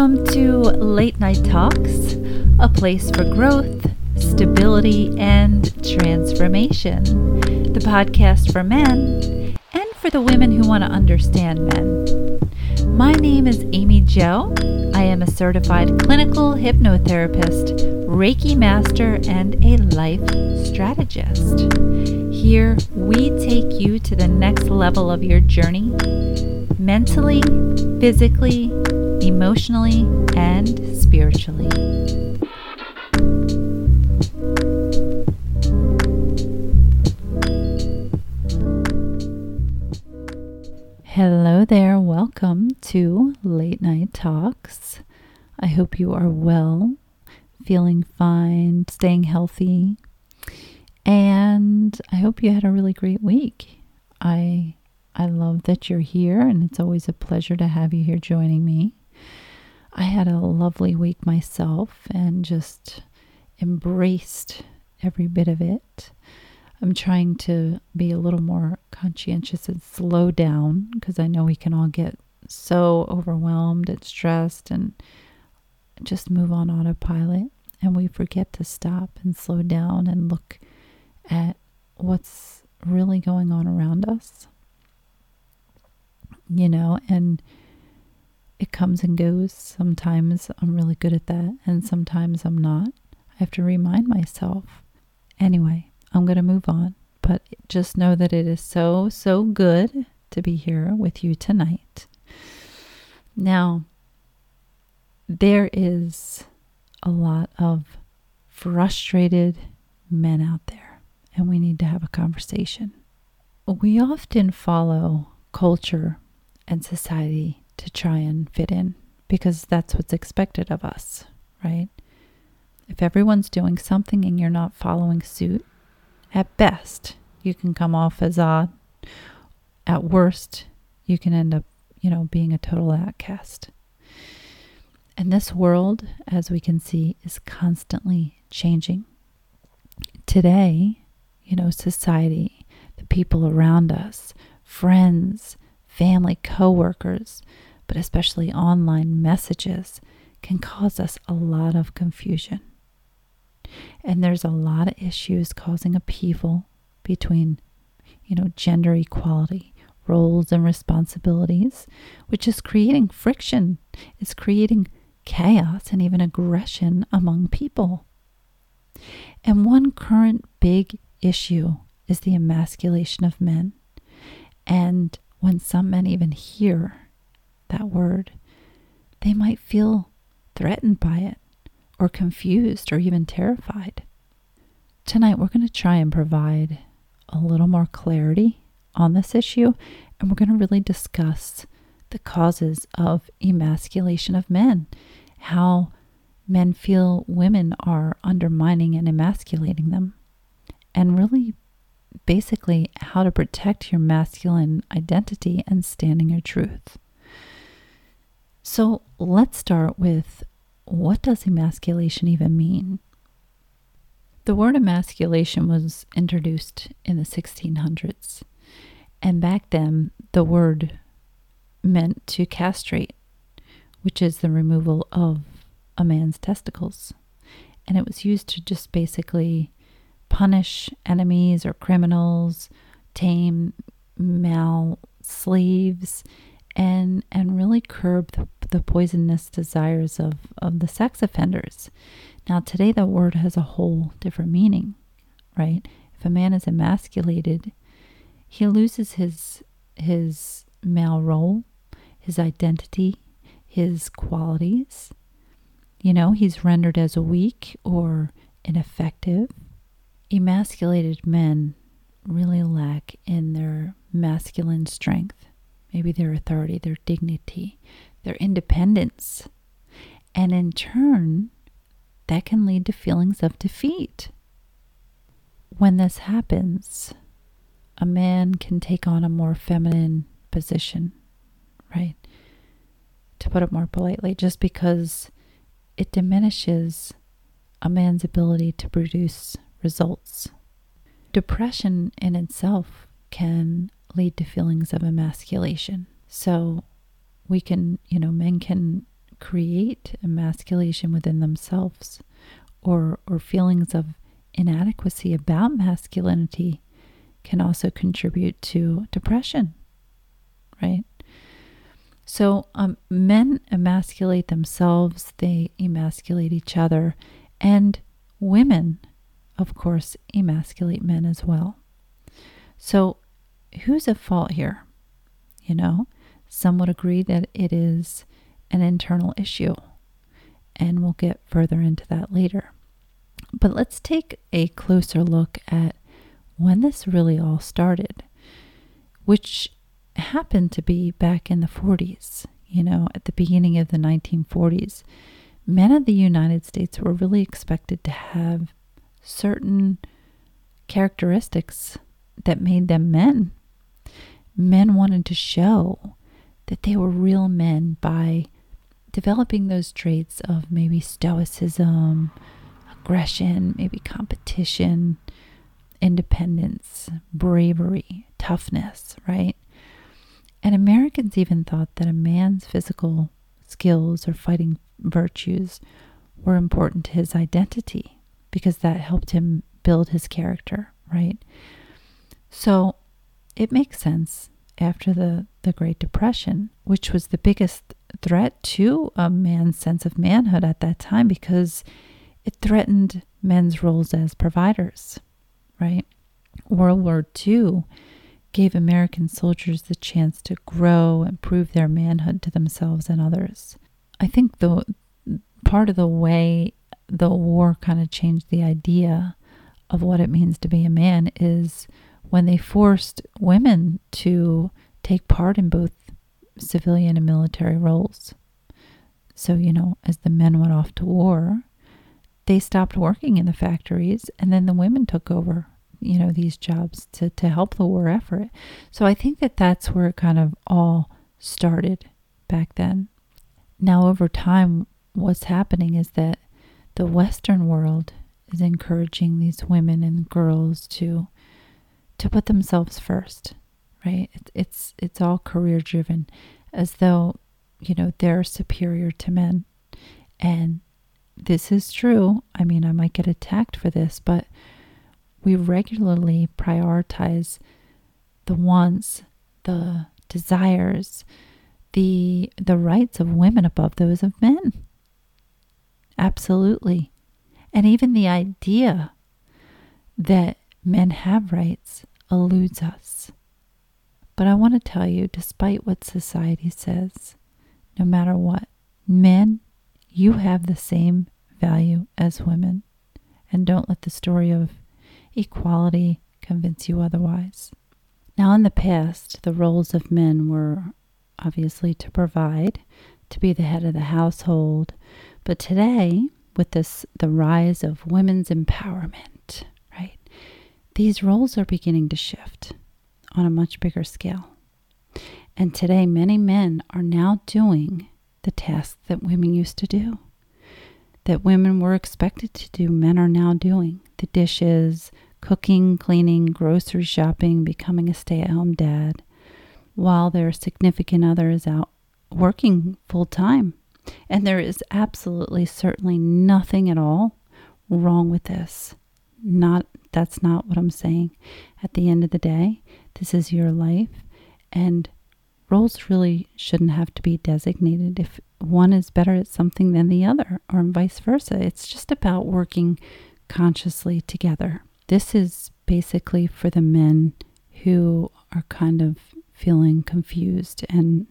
Welcome to Late Night Talks, a place for growth, stability, and transformation. The podcast for men and for the women who want to understand men. My name is Amy Joe. I am a certified clinical hypnotherapist, Reiki master, and a life strategist. Here, we take you to the next level of your journey mentally, physically, emotionally, and spiritually. Hello there, welcome to Late Night Talks. I hope you are well, feeling fine, staying healthy, and I hope you had a really great week. I I love that you're here, and it's always a pleasure to have you here joining me. I had a lovely week myself and just embraced every bit of it. I'm trying to be a little more conscientious and slow down because I know we can all get so overwhelmed and stressed and just move on autopilot. And we forget to stop and slow down and look at what's really going on around us. You know, and it comes and goes. Sometimes I'm really good at that, and sometimes I'm not. I have to remind myself. Anyway, I'm going to move on, but just know that it is so, so good to be here with you tonight. Now, there is a lot of frustrated men out there, and we need to have a conversation. We often follow culture and society to try and fit in because that's what's expected of us, right? If everyone's doing something and you're not following suit, at best, you can come off as odd. At worst, you can end up, you know, being a total outcast. And this world, as we can see, is constantly changing. Today, you know, society, the people around us, friends, family, coworkers, but especially online messages, can cause us a lot of confusion. And there's a lot of issues causing upheaval between, you know, gender equality, roles and responsibilities, which is creating friction, is creating chaos and even aggression among people. And one current big issue is the emasculation of men. And when some men even hear that word, they might feel threatened by it, or confused, or even terrified. Tonight, we're going to try and provide a little more clarity on this issue, and we're going to really discuss the causes of emasculation of men, how men feel women are undermining and emasculating them, and really basically how to protect your masculine identity and standing your truth. So let's start with what does emasculation even mean? The word emasculation was introduced in the 1600s, and back then the word meant to castrate, which is the removal of a man's testicles. And it was used to just basically punish enemies or criminals, tame male slaves, and and really curb the, the poisonous desires of, of the sex offenders. Now today the word has a whole different meaning, right? If a man is emasculated, he loses his his male role, his identity, his qualities. You know, he's rendered as weak or ineffective. Emasculated men really lack in their masculine strength maybe their authority, their dignity, their independence. And in turn, that can lead to feelings of defeat. When this happens, a man can take on a more feminine position, right? To put it more politely, just because it diminishes a man's ability to produce results. Depression in itself can lead to feelings of emasculation. So we can, you know, men can create emasculation within themselves or, or feelings of inadequacy about masculinity can also contribute to depression, right? So, um, men emasculate themselves, they emasculate each other, and women, of course, emasculate men as well. So, who's at fault here? You know, some would agree that it is an internal issue, and we'll get further into that later. But let's take a closer look at when this really all started, which happened to be back in the 40s, you know, at the beginning of the 1940s. Men of the United States were really expected to have certain characteristics that made them men. Men wanted to show that they were real men by developing those traits of maybe stoicism, aggression, maybe competition, independence, bravery, toughness, right? And Americans even thought that a man's physical skills or fighting virtues were important to his identity because that helped him build his character, right? So it makes sense after the, the Great Depression, which was the biggest threat to a man's sense of manhood at that time because it threatened men's roles as providers, right? World War II gave American soldiers the chance to grow and prove their manhood to themselves and others. I think the part of the way the war kind of changed the idea of what it means to be a man is when they forced women to take part in both civilian and military roles. So, you know, as the men went off to war, they stopped working in the factories and then the women took over you know these jobs to to help the war effort so i think that that's where it kind of all started back then now over time what's happening is that the western world is encouraging these women and girls to to put themselves first right it, it's it's all career driven as though you know they're superior to men and this is true i mean i might get attacked for this but we regularly prioritize the wants, the desires, the the rights of women above those of men. Absolutely. And even the idea that men have rights eludes us. But I want to tell you, despite what society says, no matter what, men, you have the same value as women. And don't let the story of equality convince you otherwise. Now, in the past, the roles of men were obviously to provide, to be the head of the household, but today, with this the rise of women's empowerment? These roles are beginning to shift on a much bigger scale. And today many men are now doing the tasks that women used to do. That women were expected to do, men are now doing the dishes, cooking, cleaning, grocery shopping, becoming a stay at home dad, while their significant other is out working full time. And there is absolutely, certainly nothing at all wrong with this. Not that's not what I'm saying. At the end of the day, this is your life, and roles really shouldn't have to be designated if one is better at something than the other, or vice versa. It's just about working consciously together. This is basically for the men who are kind of feeling confused and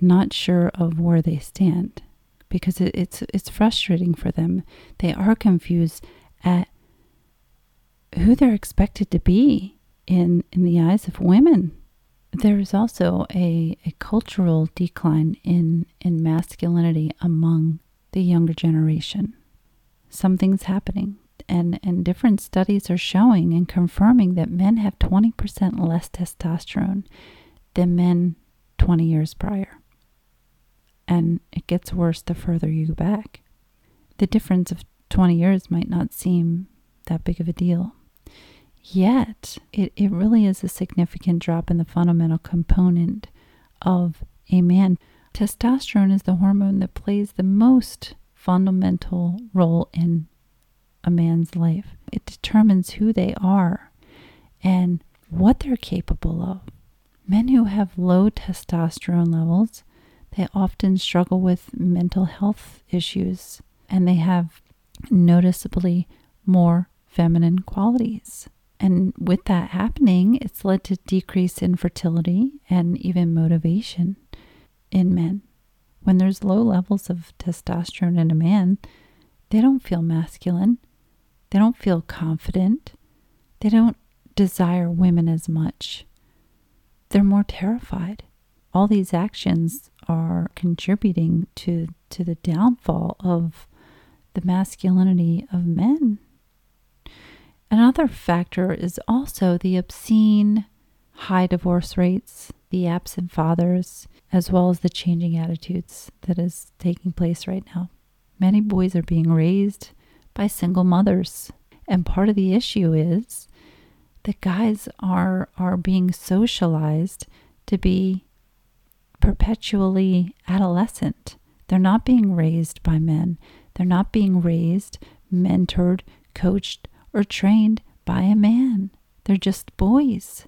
not sure of where they stand because it, it's it's frustrating for them. They are confused at who they're expected to be in in the eyes of women. There is also a, a cultural decline in, in masculinity among the younger generation. Something's happening and, and different studies are showing and confirming that men have 20% less testosterone than men 20 years prior. And it gets worse the further you go back. The difference of 20 years might not seem that big of a deal. Yet, it, it really is a significant drop in the fundamental component of a man. Testosterone is the hormone that plays the most fundamental role in a man's life. It determines who they are and what they're capable of. Men who have low testosterone levels, they often struggle with mental health issues and they have noticeably more feminine qualities. And with that happening, it's led to decrease in fertility and even motivation in men. When there's low levels of testosterone in a man, they don't feel masculine. They don't feel confident. They don't desire women as much. They're more terrified. All these actions are contributing to, to the downfall of the masculinity of men. Another factor is also the obscene high divorce rates, the absent fathers, as well as the changing attitudes that is taking place right now. Many boys are being raised by single mothers, and part of the issue is that guys are are being socialized to be perpetually adolescent. They're not being raised by men. They're not being raised, mentored, coached, or trained by a man. They're just boys.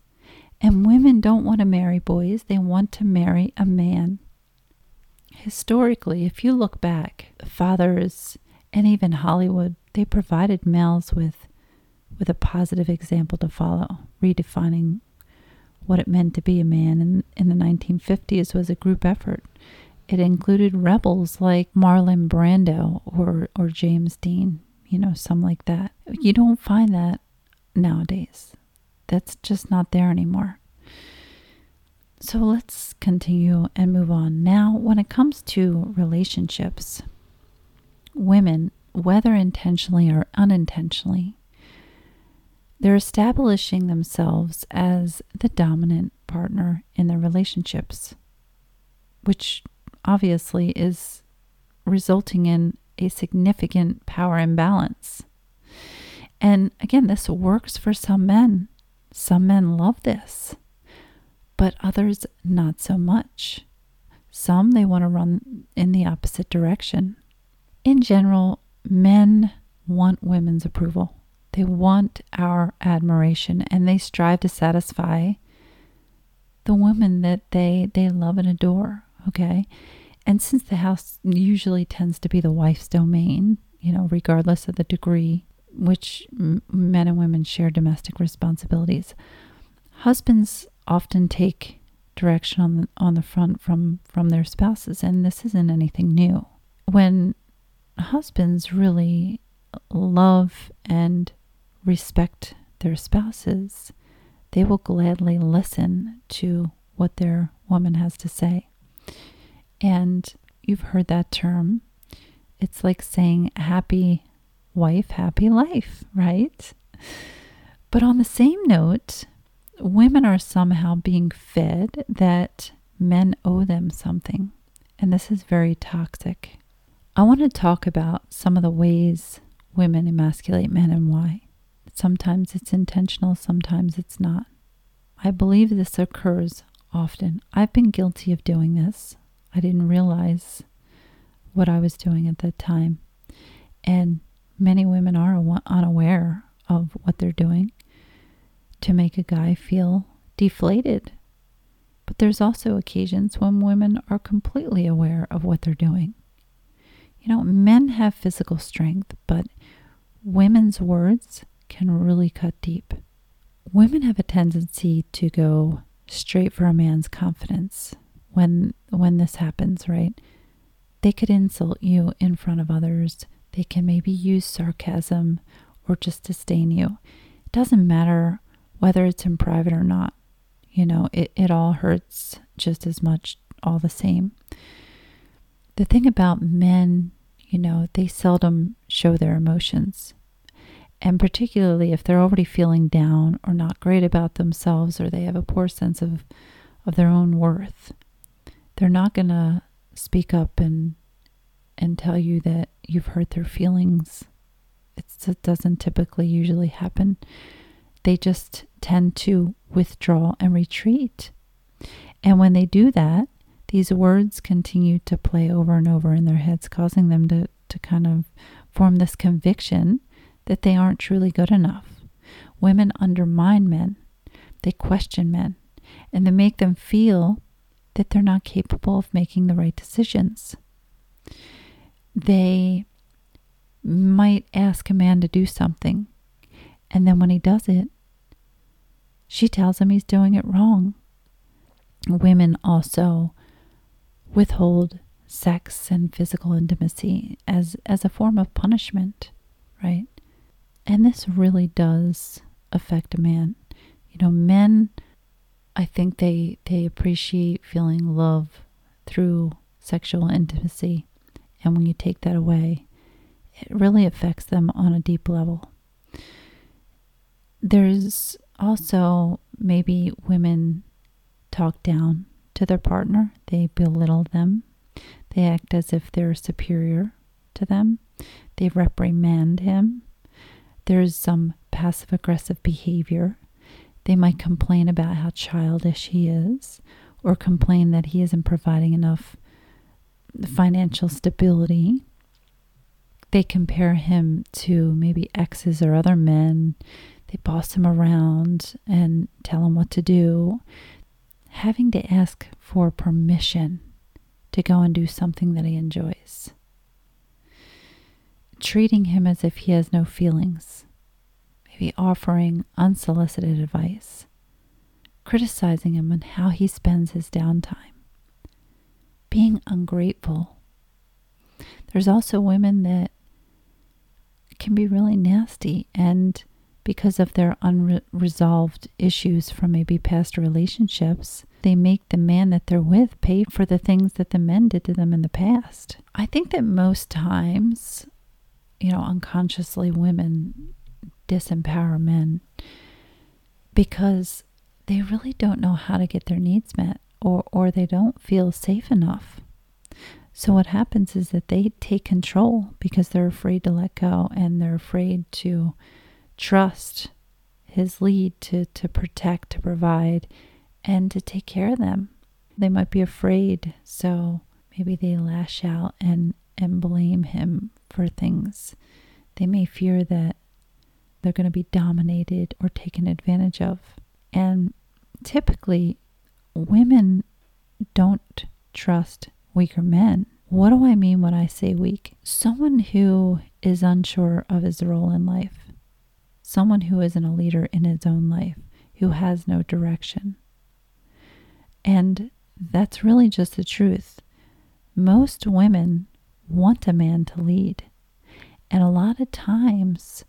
And women don't want to marry boys, they want to marry a man. Historically, if you look back, fathers and even Hollywood, they provided males with with a positive example to follow, redefining what it meant to be a man in, in the 1950s was a group effort. It included rebels like Marlon Brando or, or James Dean you know, some like that. You don't find that nowadays. That's just not there anymore. So let's continue and move on. Now, when it comes to relationships, women, whether intentionally or unintentionally, they're establishing themselves as the dominant partner in their relationships, which obviously is resulting in a significant power imbalance. And again, this works for some men. Some men love this, but others not so much. Some they want to run in the opposite direction. In general, men want women's approval. They want our admiration and they strive to satisfy the women that they they love and adore, okay? And since the house usually tends to be the wife's domain, you know, regardless of the degree which men and women share domestic responsibilities, husbands often take direction on the, on the front from from their spouses, and this isn't anything new. When husbands really love and respect their spouses, they will gladly listen to what their woman has to say. And you've heard that term. It's like saying happy wife, happy life, right? But on the same note, women are somehow being fed that men owe them something. And this is very toxic. I want to talk about some of the ways women emasculate men and why. Sometimes it's intentional, sometimes it's not. I believe this occurs often. I've been guilty of doing this. I didn't realize what I was doing at that time. And many women are unaware of what they're doing to make a guy feel deflated. But there's also occasions when women are completely aware of what they're doing. You know, men have physical strength, but women's words can really cut deep. Women have a tendency to go straight for a man's confidence when when this happens, right? They could insult you in front of others. They can maybe use sarcasm or just disdain you. It doesn't matter whether it's in private or not. You know, it, it all hurts just as much all the same. The thing about men, you know, they seldom show their emotions. And particularly if they're already feeling down or not great about themselves or they have a poor sense of, of their own worth, they're not going to speak up and and tell you that you've hurt their feelings. It's, it doesn't typically usually happen. They just tend to withdraw and retreat. And when they do that, these words continue to play over and over in their heads, causing them to, to kind of form this conviction that they aren't truly good enough. Women undermine men, they question men, and they make them feel that they're not capable of making the right decisions. They might ask a man to do something, and then when he does it, she tells him he's doing it wrong. Women also withhold sex and physical intimacy as, as a form of punishment, right? And this really does affect a man. You know, men, I think they, they appreciate feeling love through sexual intimacy. And when you take that away, it really affects them on a deep level. There's also maybe women talk down to their partner, they belittle them, they act as if they're superior to them, they reprimand him. There's some passive aggressive behavior. They might complain about how childish he is, or complain that he isn't providing enough financial stability. They compare him to maybe exes or other men. They boss him around and tell him what to do. Having to ask for permission to go and do something that he enjoys. Treating him as if he has no feelings. Maybe offering unsolicited advice. Criticizing him on how he spends his downtime. Being ungrateful. There's also women that can be really nasty and because of their unresolved issues from maybe past relationships, they make the man that they're with pay for the things that the men did to them in the past. I think that most times, you know, unconsciously women disempower men because they really don't know how to get their needs met or, or they don't feel safe enough. So, what happens is that they take control because they're afraid to let go and they're afraid to trust his lead to, to protect, to provide, and to take care of them. They might be afraid, so maybe they lash out and, and blame him for things. They may fear that they're going to be dominated or taken advantage of. And typically, women don't trust weaker men. What do I mean when I say weak? Someone who is unsure of his role in life someone who isn't a leader in his own life, who has no direction. And that's really just the truth. Most women want a man to lead. And a lot of times,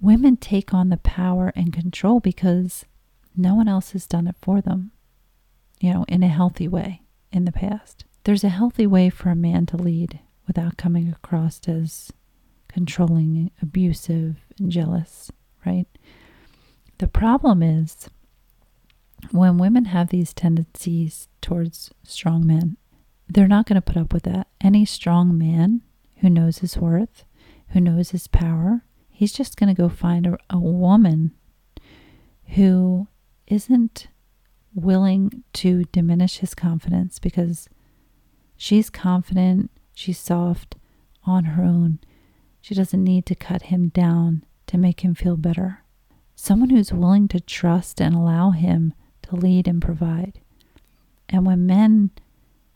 women take on the power and control because no one else has done it for them, you know, in a healthy way in the past. There's a healthy way for a man to lead without coming across as controlling, abusive, and jealous, right? The problem is when women have these tendencies towards strong men, they're not going to put up with that. Any strong man who knows his worth, who knows his power, he's just going to go find a, a woman who isn't willing to diminish his confidence because she's confident, she's soft on her own, she doesn't need to cut him down to make him feel better. Someone who's willing to trust and allow him to lead and provide. And when men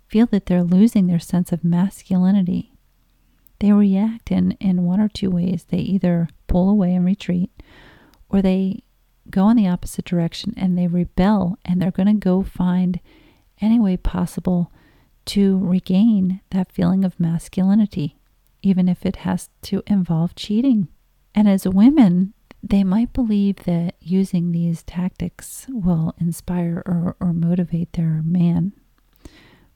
feel that they're losing their sense of masculinity, they react in, in one or two ways. They either pull away and retreat, or they go in the opposite direction and they rebel and they're going to go find any way possible to regain that feeling of masculinity even if it has to involve cheating. And as women, they might believe that using these tactics will inspire or, or motivate their man,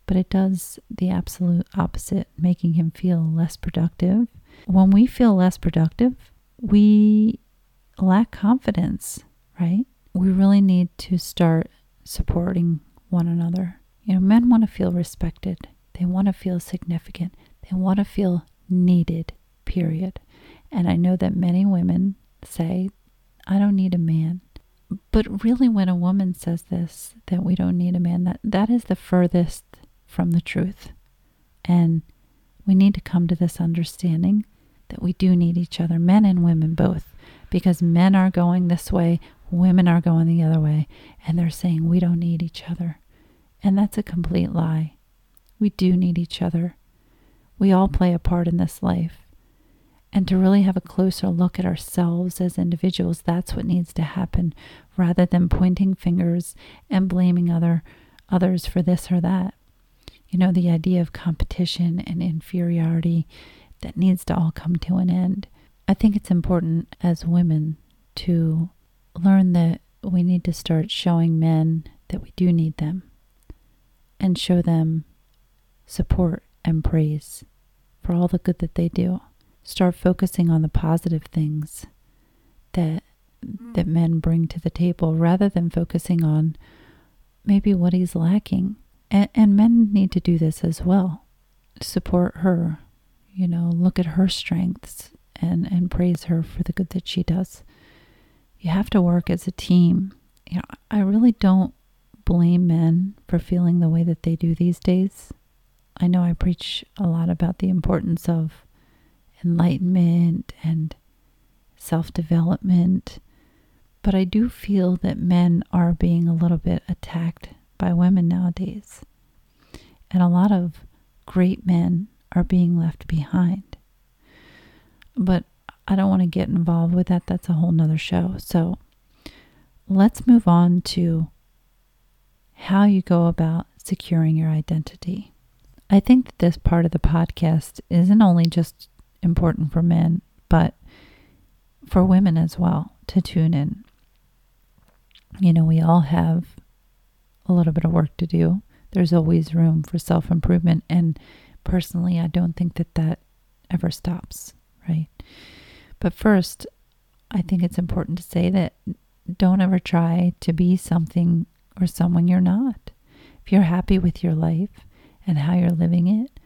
but it does the absolute opposite, making him feel less productive. When we feel less productive, we lack confidence, right? We really need to start supporting one another. You know, men want to feel respected, they want to feel significant, they want to feel needed, period. And I know that many women say, I don't need a man. But really, when a woman says this, that we don't need a man, that, that is the furthest from the truth. And we need to come to this understanding that we do need each other, men and women both, because men are going this way, women are going the other way, and they're saying we don't need each other. And that's a complete lie. We do need each other. We all play a part in this life. And to really have a closer look at ourselves as individuals, that's what needs to happen rather than pointing fingers and blaming other others for this or that. You know, the idea of competition and inferiority that needs to all come to an end. I think it's important as women to learn that we need to start showing men that we do need them and show them support and praise for all the good that they do. Start focusing on the positive things that mm. that men bring to the table rather than focusing on maybe what he's lacking. And, and men need to do this as well. Support her, you know, look at her strengths and, and praise her for the good that she does. You have to work as a team. You know, I really don't blame men for feeling the way that they do these days. I know I preach a lot about the importance of enlightenment and self development but I do feel that men are being a little bit attacked by women nowadays. And a lot of great men are being left behind. But I don't want to get involved with that. That's a whole nother show. So let's move on to how you go about securing your identity. I think that this part of the podcast isn't only just important for men, but for women as well to tune in you know, we all have a little bit of work to do. There's always room for self improvement. And personally, I don't think that that ever stops, right? But first, I think it's important to say that don't ever try to be something or someone you're not. If you're happy with your life and how you're living it,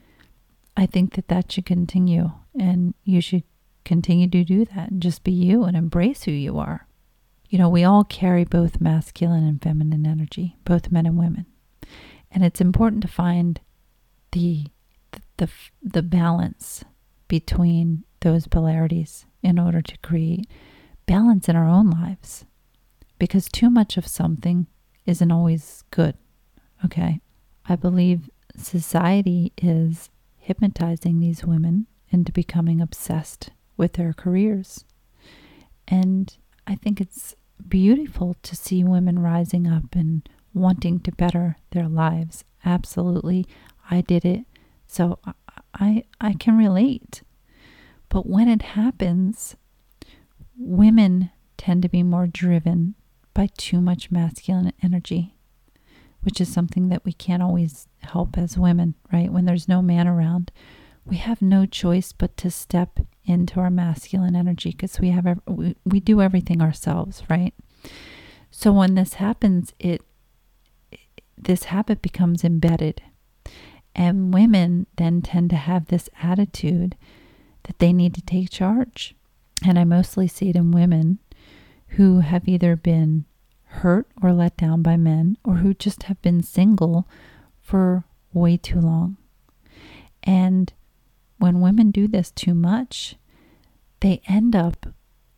I think that that should continue and you should continue to do that and just be you and embrace who you are. You know, we all carry both masculine and feminine energy, both men and women. And it's important to find the the the balance between those polarities in order to create balance in our own lives. Because too much of something isn't always good. Okay? I believe society is hypnotizing these women into becoming obsessed with their careers. And I think it's beautiful to see women rising up and wanting to better their lives. Absolutely. I did it. So I I can relate. But when it happens, women tend to be more driven by too much masculine energy, which is something that we can't always help as women, right? When there's no man around, we have no choice but to step into our masculine energy because we have we, we do everything ourselves, right? So when this happens, it this habit becomes embedded. And women then tend to have this attitude that they need to take charge. And I mostly see it in women who have either been hurt or let down by men or who just have been single for way too long. And when women do this too much, they end up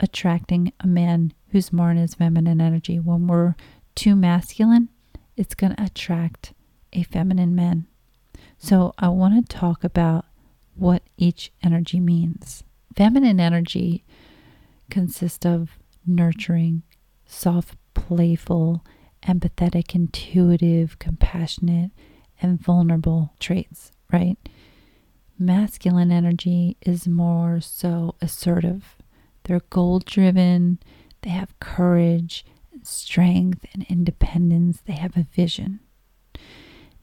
attracting a man who's more in his feminine energy. When we're too masculine, it's going to attract a feminine man. So I want to talk about what each energy means. Feminine energy consists of nurturing, soft, playful, empathetic, intuitive, compassionate, and vulnerable traits, right? Masculine energy is more so assertive. They're goal driven, they have courage and strength and independence, they have a vision.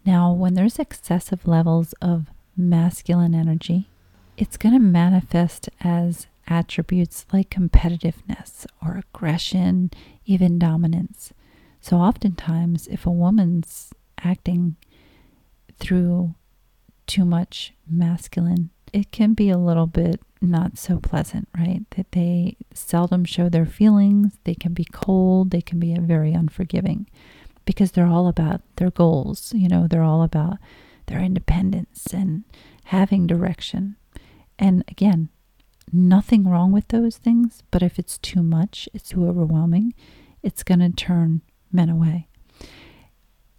Now, when there's excessive levels of masculine energy, it's going to manifest as attributes like competitiveness or aggression, even dominance. So, oftentimes, if a woman's acting through too much masculine, it can be a little bit not so pleasant, right? That they seldom show their feelings, they can be cold, they can be very unforgiving because they're all about their goals, you know, they're all about their independence and having direction. And again, nothing wrong with those things, but if it's too much, it's too overwhelming, it's going to turn men away.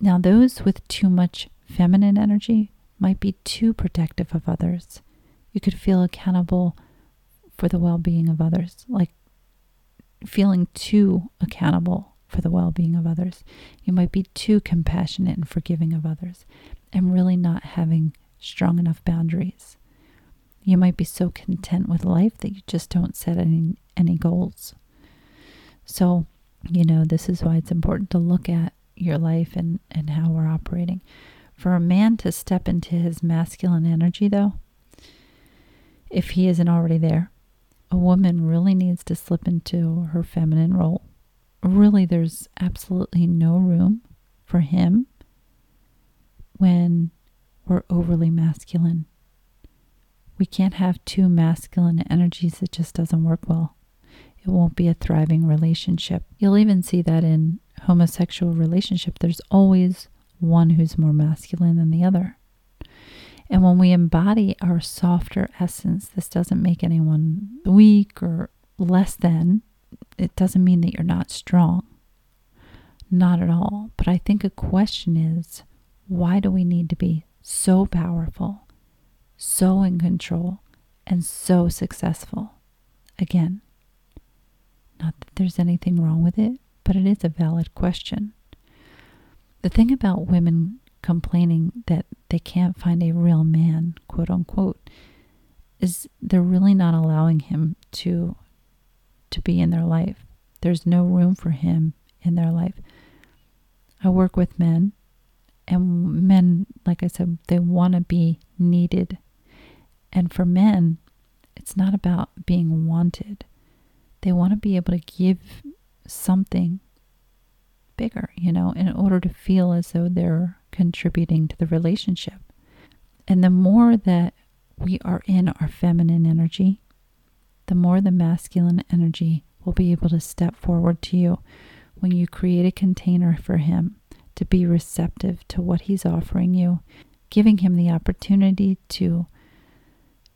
Now, those with too much feminine energy might be too protective of others. You could feel accountable for the well being of others, like feeling too accountable for the well being of others. You might be too compassionate and forgiving of others and really not having strong enough boundaries. You might be so content with life that you just don't set any, any goals. So, you know, this is why it's important to look at your life and, and how we're operating. For a man to step into his masculine energy, though, if he isn't already there, a woman really needs to slip into her feminine role. Really, there's absolutely no room for him when we're overly masculine. We can't have two masculine energies, it just doesn't work well. It won't be a thriving relationship. You'll even see that in homosexual relationship. There's always one who's more masculine than the other. And when we embody our softer essence, this doesn't make anyone weak or less than. It doesn't mean that you're not strong. Not at all. But I think a question is why do we need to be so powerful, so in control, and so successful? Again, not that there's anything wrong with it, but it is a valid question. The thing about women complaining that they can't find a real man, quote unquote, is they're really not allowing him to to be in their life. There's no room for him in their life. I work with men and men like I said they want to be needed. And for men, it's not about being wanted. They want to be able to give something bigger, you know, in order to feel as though they're contributing to the relationship. And the more that we are in our feminine energy, the more the masculine energy will be able to step forward to you when you create a container for him to be receptive to what he's offering you, giving him the opportunity to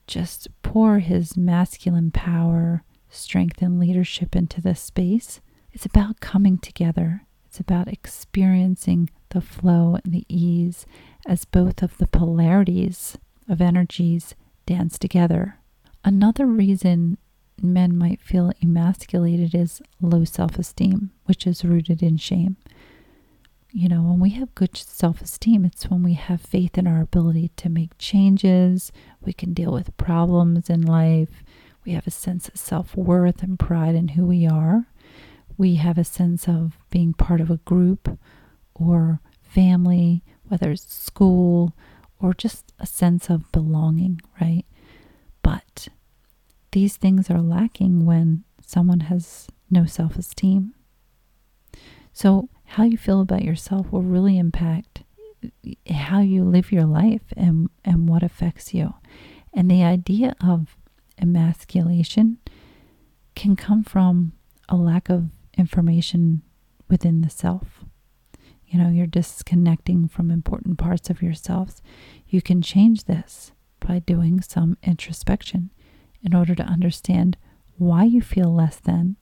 just pour his masculine power, strength, and leadership into this space. It's about coming together. It's about experiencing the flow and the ease as both of the polarities of energies dance together. Another reason men might feel emasculated is low self esteem, which is rooted in shame. You know, when we have good self esteem, it's when we have faith in our ability to make changes, we can deal with problems in life, we have a sense of self worth and pride in who we are, we have a sense of being part of a group or family, whether it's school or just a sense of belonging, right? But these things are lacking when someone has no self esteem. So, how you feel about yourself will really impact how you live your life and, and what affects you. And the idea of emasculation can come from a lack of information within the self. You know, you're disconnecting from important parts of yourselves. You can change this by doing some introspection in order to understand why you feel less than,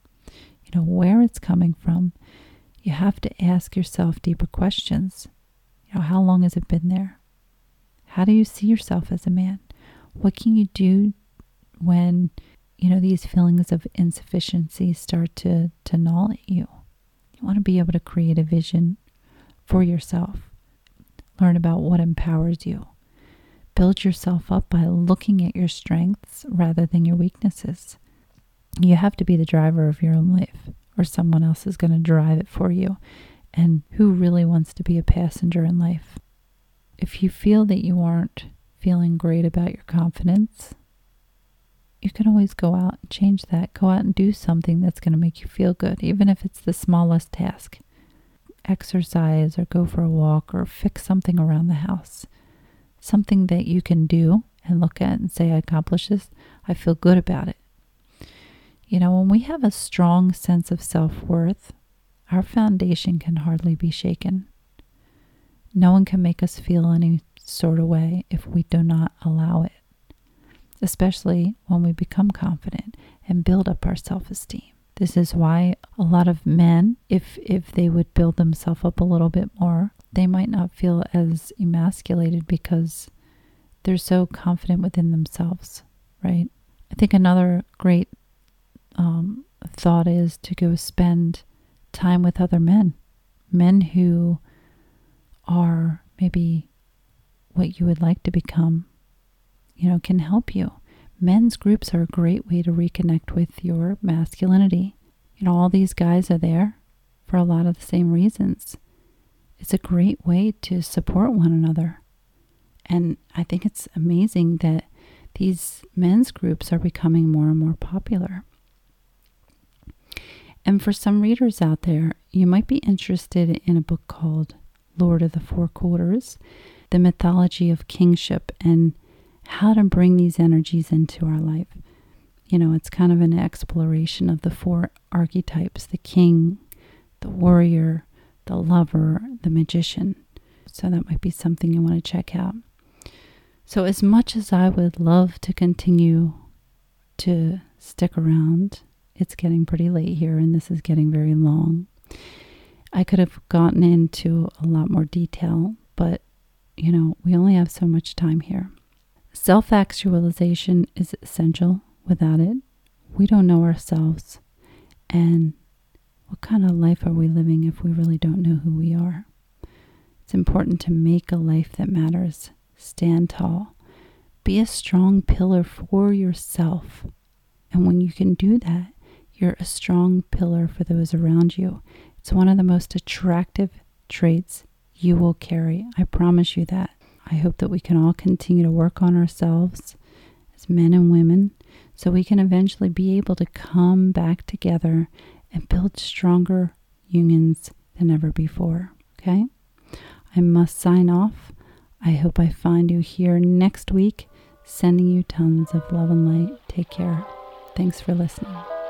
you know, where it's coming from. You have to ask yourself deeper questions. You know, how long has it been there? How do you see yourself as a man? What can you do when, you know, these feelings of insufficiency start to, to gnaw at you? You want to be able to create a vision for yourself. Learn about what empowers you. Build yourself up by looking at your strengths rather than your weaknesses. You have to be the driver of your own life, or someone else is going to drive it for you. And who really wants to be a passenger in life? If you feel that you aren't feeling great about your confidence, you can always go out and change that. Go out and do something that's going to make you feel good, even if it's the smallest task. Exercise or go for a walk or fix something around the house something that you can do and look at and say, I accomplished this, I feel good about it. You know, when we have a strong sense of self worth, our foundation can hardly be shaken. No one can make us feel any sort of way if we do not allow it, especially when we become confident and build up our self esteem. This is why a lot of men, if if they would build themselves up a little bit more, they might not feel as emasculated because they're so confident within themselves, right? I think another great um, thought is to go spend time with other men, men who are maybe what you would like to become, you know, can help you. Men's groups are a great way to reconnect with your masculinity. You know, all these guys are there for a lot of the same reasons. It's a great way to support one another. And I think it's amazing that these men's groups are becoming more and more popular. And for some readers out there, you might be interested in a book called Lord of the Four Quarters The Mythology of Kingship and how to bring these energies into our life. You know, it's kind of an exploration of the four archetypes the king, the warrior, the lover, the magician. So that might be something you want to check out. So, as much as I would love to continue to stick around, it's getting pretty late here and this is getting very long. I could have gotten into a lot more detail, but you know, we only have so much time here. Self actualization is essential. Without it, we don't know ourselves. And what kind of life are we living if we really don't know who we are? It's important to make a life that matters. Stand tall. Be a strong pillar for yourself. And when you can do that, you're a strong pillar for those around you. It's one of the most attractive traits you will carry. I promise you that. I hope that we can all continue to work on ourselves as men and women so we can eventually be able to come back together and build stronger unions than ever before. Okay? I must sign off. I hope I find you here next week, sending you tons of love and light. Take care. Thanks for listening.